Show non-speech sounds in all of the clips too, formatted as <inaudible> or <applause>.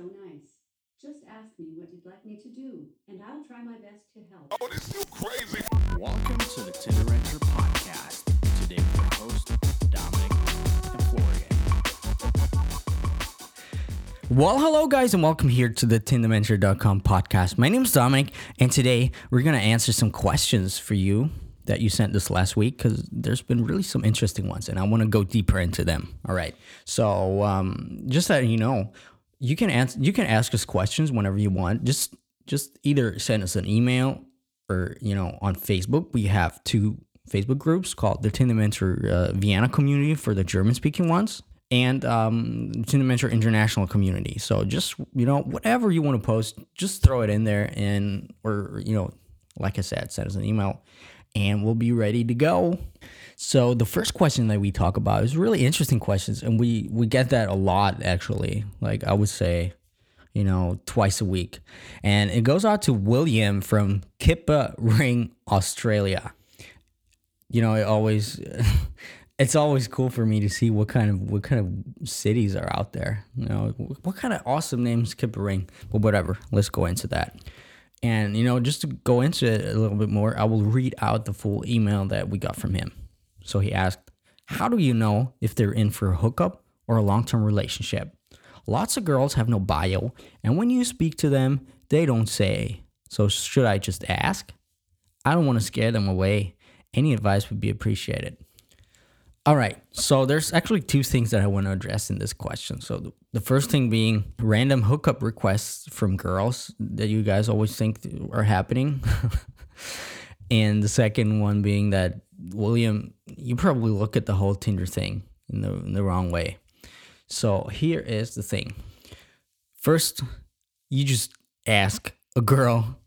so nice. Just ask me what you'd like me to do, and I'll try my best to help. Oh, this you crazy. Welcome to the Tinder Rancher Podcast. Today with your host, Dominic and Florian. Well, hello guys, and welcome here to the TinderMentor.com podcast. My name is Dominic, and today we're gonna answer some questions for you that you sent this last week because there's been really some interesting ones, and I want to go deeper into them. All right, so um, just that you know, you can answer, you can ask us questions whenever you want. Just just either send us an email or you know on Facebook. We have two Facebook groups called the Tinder Mentor uh, Vienna community for the German speaking ones and um, International community. So just you know whatever you want to post, just throw it in there and or you know like I said, send us an email and we'll be ready to go. So the first question that we talk about is really interesting questions, and we we get that a lot actually. Like I would say, you know, twice a week, and it goes out to William from Kippa Ring, Australia. You know, it always. <laughs> It's always cool for me to see what kind of what kind of cities are out there. You know, what kind of awesome names Kippa Ring. But whatever, let's go into that. And, you know, just to go into it a little bit more, I will read out the full email that we got from him. So he asked, How do you know if they're in for a hookup or a long term relationship? Lots of girls have no bio, and when you speak to them, they don't say. So should I just ask? I don't want to scare them away. Any advice would be appreciated. All right. So there's actually two things that I want to address in this question. So the first thing being random hookup requests from girls that you guys always think are happening. <laughs> and the second one being that William, you probably look at the whole Tinder thing in the, in the wrong way. So here is the thing. First, you just ask a girl,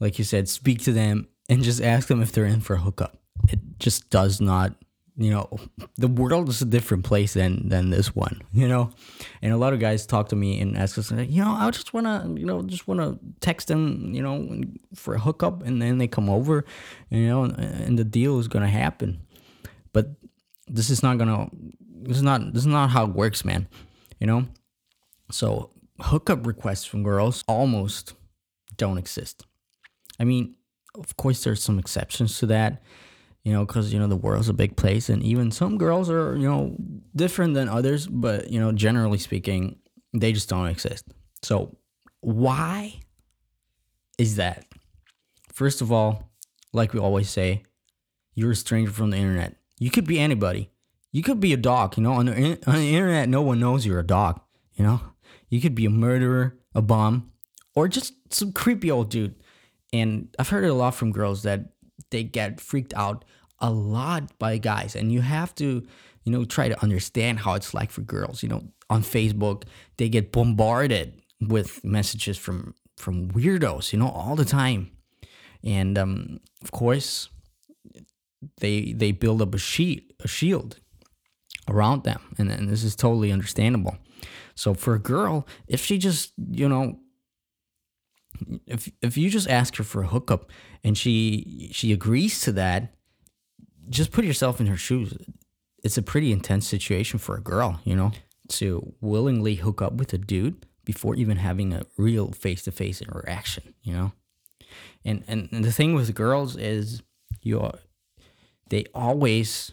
like you said, speak to them and just ask them if they're in for a hookup. It just does not you know the world is a different place than than this one <laughs> you know? And a lot of guys talk to me and ask us you know i just want to you know just want to text them you know for a hookup and then they come over you know and the deal is gonna happen. But this is not gonna this is not this is not how it works man you know? So hookup requests from girls almost don't exist. I mean of course there's some exceptions to that you know, because, you know, the world's a big place and even some girls are, you know, different than others, but, you know, generally speaking, they just don't exist. So, why is that? First of all, like we always say, you're a stranger from the internet. You could be anybody. You could be a dog, you know, on the, on the internet, no one knows you're a dog, you know? You could be a murderer, a bum, or just some creepy old dude. And I've heard it a lot from girls that they get freaked out a lot by guys. And you have to you know try to understand how it's like for girls. You know on facebook they get bombarded with messages from from weirdos you know all the time. And um, of course they they build up a sheet a shield around them. And, and this is totally understandable. So for a girl if she just you know if if you just ask her for a hookup and she she agrees to that, just put yourself in her shoes. It's a pretty intense situation for a girl, you know, to willingly hook up with a dude before even having a real face to face interaction, you know. And, and and the thing with girls is you they always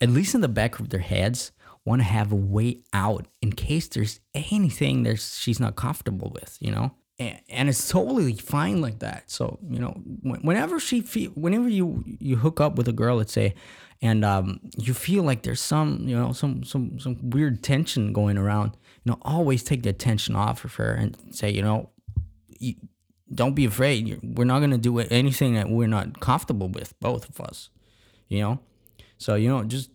at least in the back of their heads want to have a way out in case there's anything there's she's not comfortable with, you know and, it's totally fine like that. So you know, whenever she feel, whenever you you hook up with a girl, let's say, and um, you feel like there's some you know some some some weird tension going around, you know, always take the tension off of her and say, you know, you, don't be afraid. We're not gonna do anything that we're not comfortable with, both of us. You know, so you know, just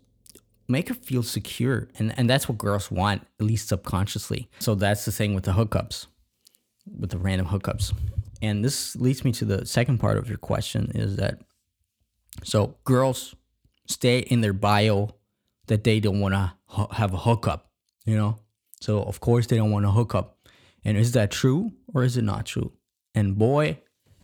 make her feel secure, and and that's what girls want, at least subconsciously. So that's the thing with the hookups with the random hookups. And this leads me to the second part of your question is that so girls stay in their bio that they don't want to have a hookup, you know? So of course they don't want to hook up. And is that true or is it not true? And boy,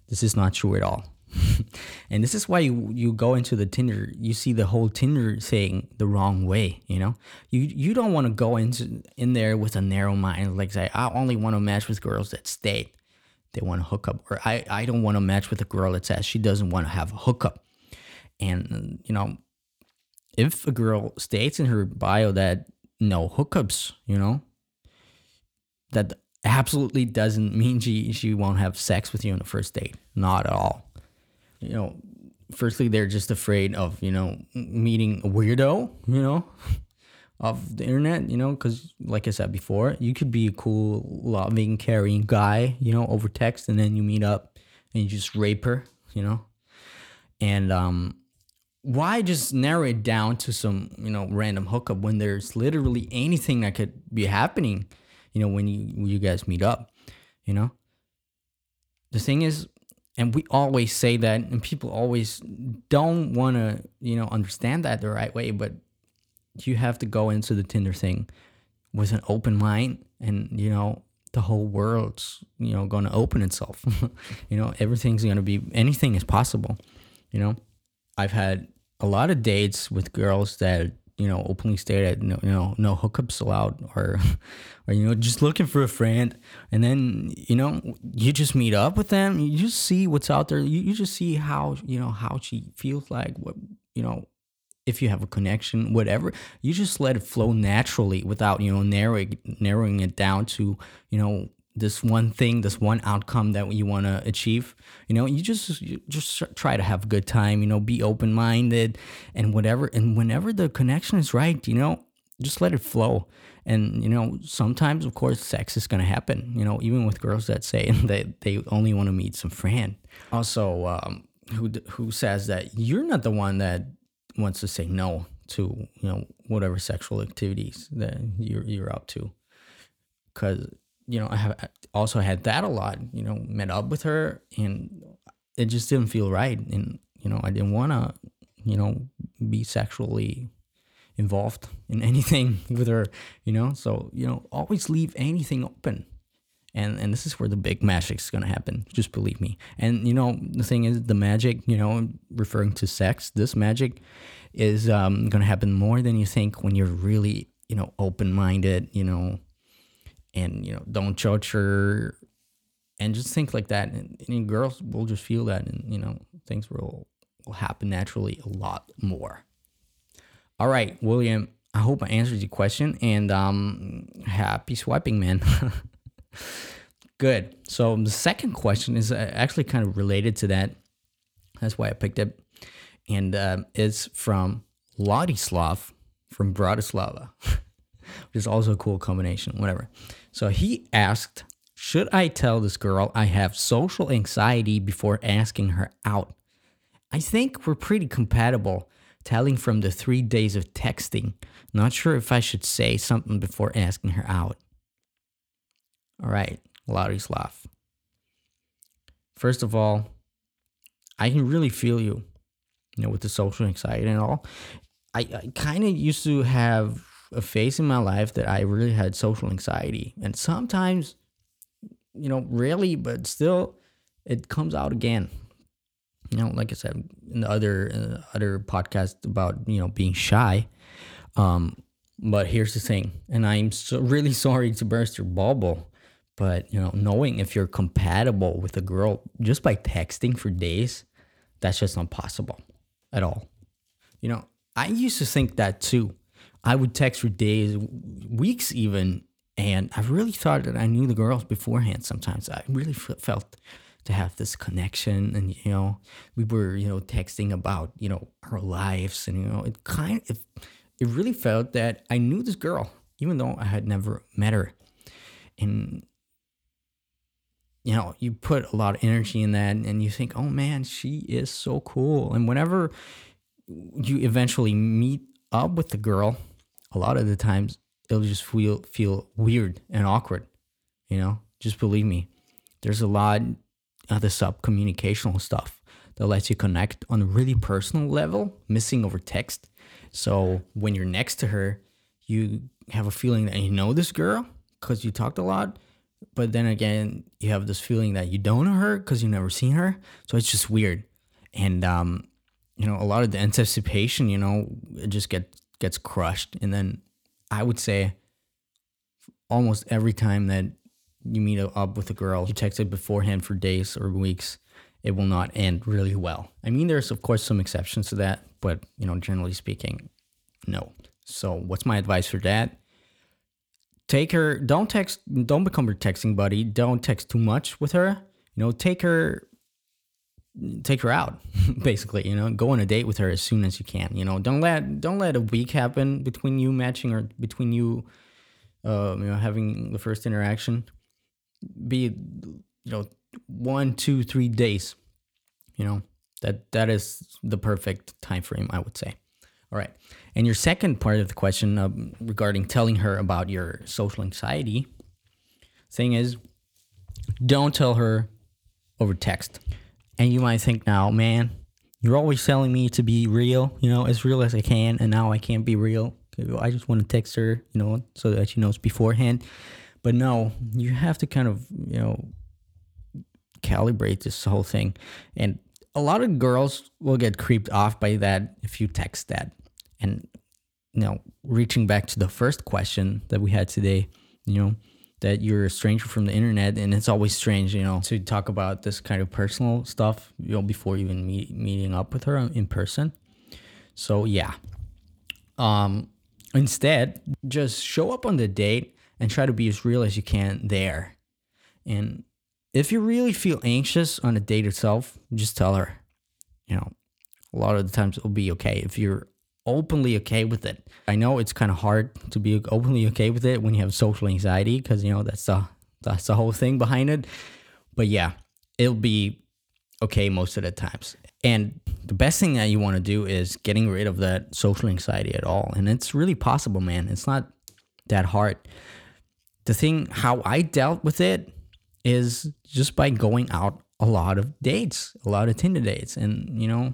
this is not true at all. <laughs> and this is why you, you go into the Tinder, you see the whole Tinder thing the wrong way, you know? You you don't want to go into in there with a narrow mind, like say, I only want to match with girls that stay. They want to hook up. Or I, I don't want to match with a girl that says she doesn't want to have a hookup. And you know, if a girl states in her bio that no hookups, you know, that absolutely doesn't mean she she won't have sex with you on the first date. Not at all. You know, firstly they're just afraid of you know meeting a weirdo. You know. <laughs> Of the internet, you know, because like I said before, you could be a cool, loving, caring guy, you know, over text, and then you meet up and you just rape her, you know, and um, why just narrow it down to some you know random hookup when there's literally anything that could be happening you know when you when you guys meet up you know the thing is and we always say that and people always don't want to you know understand that the right way but you have to go into the tinder thing with an open mind and you know the whole world's you know going to open itself. <laughs> You know everything's going to be anything is possible you know. I've had a lot of dates with girls that you know openly stated no you know no hookups allowed or <laughs> or you know just looking for a friend. And then you know you just meet up with them. You just see what's out there. You, you just see how you know how she feels like what you know if you have a connection whatever. You just let it flow naturally without you know narrowing narrowing it down to you know this one thing, this one outcome that you want to achieve. You know, you just you just try to have a good time. You know, be open minded and whatever. And whenever the connection is right, you know, just let it flow. And you know, sometimes of course, sex is gonna happen. You know, even with girls that say <laughs> that they only want to meet some friend. Also, um, who who says that you're not the one that wants to say no to you know whatever sexual activities that you're you're up to, because you know, I have also had that a lot, you know, met up with her and it just didn't feel right. And, you know, I didn't want to, you know, be sexually involved in <laughs> anything with her, you know? So, you know, always leave anything open. And, and this is where the big magic is going to happen. Just believe me. And, you know, the thing is, the magic, you know, referring to sex, this magic is um, going to happen more than you think when you're really, you know, open minded, you know, and you know don't judge her and just think like that. And, and girls will just feel that and you know things will will happen naturally a lot more. All right william i hope i answered your question and um happy swiping man. <laughs> Good. So the second question is uh, actually kind of related to that. That's why i picked it. And uh, it's from Ladislav from Bratislava, <laughs> which is also a cool combination, whatever. So he asked, Should I tell this girl I have social anxiety before asking her out? I think we're pretty compatible, telling from the three days of texting. Not sure if I should say something before asking her out. All right, Ladislav. First of all, I can really feel you, you know, with the social anxiety and all. I, I kind of used to have a phase in my life that I really had social anxiety. And sometimes, you know, rarely, but still, it comes out again. You know, like I said in the other uh, other podcast about you know being shy. Um, but here's the thing, and I'm so really <laughs> sorry to burst your bubble, but you know, knowing if you're compatible with a girl just by texting for days, that's just not possible at all. You know, I used to think that too. I would text for days, weeks even, and I really thought that I knew the girls beforehand. Sometimes I really f- felt to have this connection, and you know, we were you know texting about you know our lives, and you know, it kind of it really felt that I knew this girl, even though I had never met her, and you know, you put a lot of energy in that, and you think, oh man, she is so cool, and whenever you eventually meet up with the girl a lot of the times it'll just feel feel weird and awkward. You know, just believe me. There's a lot of the sub communicational stuff that lets you connect on a really personal level, missing over text. So when you're next to her, you have a feeling that you know this girl because you talked a lot. But then again, you have this feeling that you don't know her because you've never seen her. So it's just weird. and um, you know, a lot of the anticipation, you know, it just get gets crushed, and then I would say almost every time that you meet up with a girl, you it beforehand for days or weeks, it will not end really well. I mean, there's of course some exceptions to that, but you know, generally speaking, no. So, what's my advice for that? Take her, don't text, don't become her texting buddy. Don't text too much with her. You know, take her, take her out, <laughs> basically. You know, go on a date with her as soon as you can. You know, don't let don't let a week happen between you matching or between you, uh, you know, having the first interaction. Be, you know, one, two, three days. You know, that that is the perfect time frame, I would say. All right. And your second part of the question um, regarding telling her about your social anxiety thing is don't tell her over text. And you might think now, man, you're always telling me to be real, you know, as real as I can, and now I can't be real. I just want to text her, you know, so that she knows beforehand. But no, you have to kind of, you know, calibrate this whole thing. And a lot of girls will get creeped off by that if you text that and you know reaching back to the first question that we had today you know that you're a stranger from the internet and it's always strange you know to talk about this kind of personal stuff you know before even meet, meeting up with her in person. So yeah. Um instead just show up on the date and try to be as real as you can there. And if you really feel anxious on the date itself just tell her. You know a lot of the times it'll be okay if you're openly okay with it. I know it's kind of hard to be openly okay with it when you have social anxiety because you know that's the that's the whole thing behind it. But yeah, it'll be okay most of the times. And the best thing that you want to do is getting rid of that social anxiety at all. And it's really possible, man. It's not that hard. The thing how I dealt with it is just by going out a lot of dates, a lot of Tinder dates. And, you know,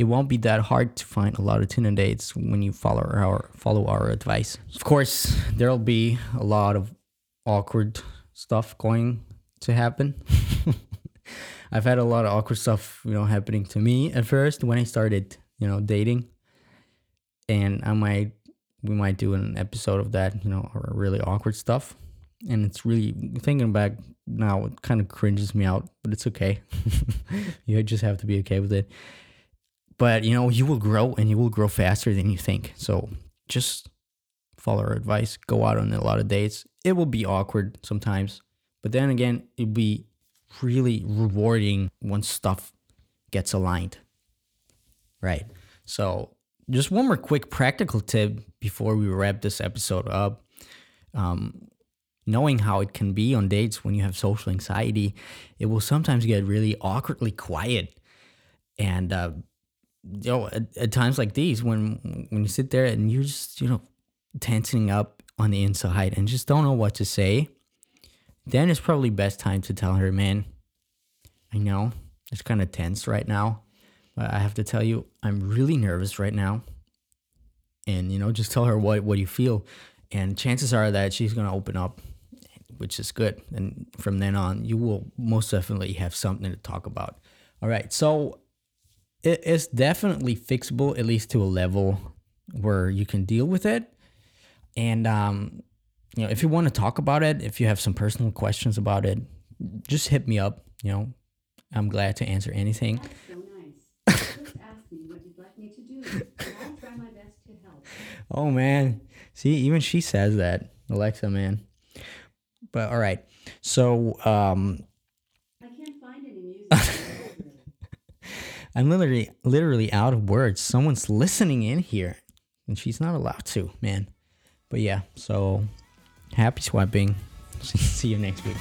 it won't be that hard to find a lot of Tinder dates when you follow our follow our advice. Of course, there'll be a lot of awkward stuff going to happen. <laughs> I've had a lot of awkward stuff, you know, happening to me at first when I started, you know, dating. And I might we might do an episode of that, you know, or really awkward stuff. And it's really thinking back now, it kind of cringes me out, but it's okay. <laughs> you just have to be okay with it but you know you will grow and you will grow faster than you think. So just follow our advice. Go out on a lot of dates. It will be awkward sometimes but then again it'll be really rewarding once stuff gets aligned right? So just one more quick practical tip before we wrap this episode up. Um, knowing how it can be on dates when you have social anxiety it will sometimes get really awkwardly quiet and uh, you know, at, at, times like these, when when you sit there and you're just you know tensing up on the inside and just don't know what to say, then it's probably best time to tell her, man. I know it's kind of tense right now, but I have to tell you, I'm really nervous right now. And you know, just tell her what what you feel, and chances are that she's gonna open up, which is good. And from then on, you will most definitely have something to talk about. All right, so it is definitely fixable at least to a level where you can deal with it. And um, you know if you want to talk about it if you have some personal questions about it just hit me up you know. I'm glad to answer anything. That's so nice. <laughs> Just ask me what you'd like me to do, and I'll try my best to help. oh man. See even she says that alexa man. But all right. So um I can't find any music. I'm literally literally out of words. Someone's listening in here, and she's not allowed to, man. But yeah, so happy swiping. <laughs> See you next week.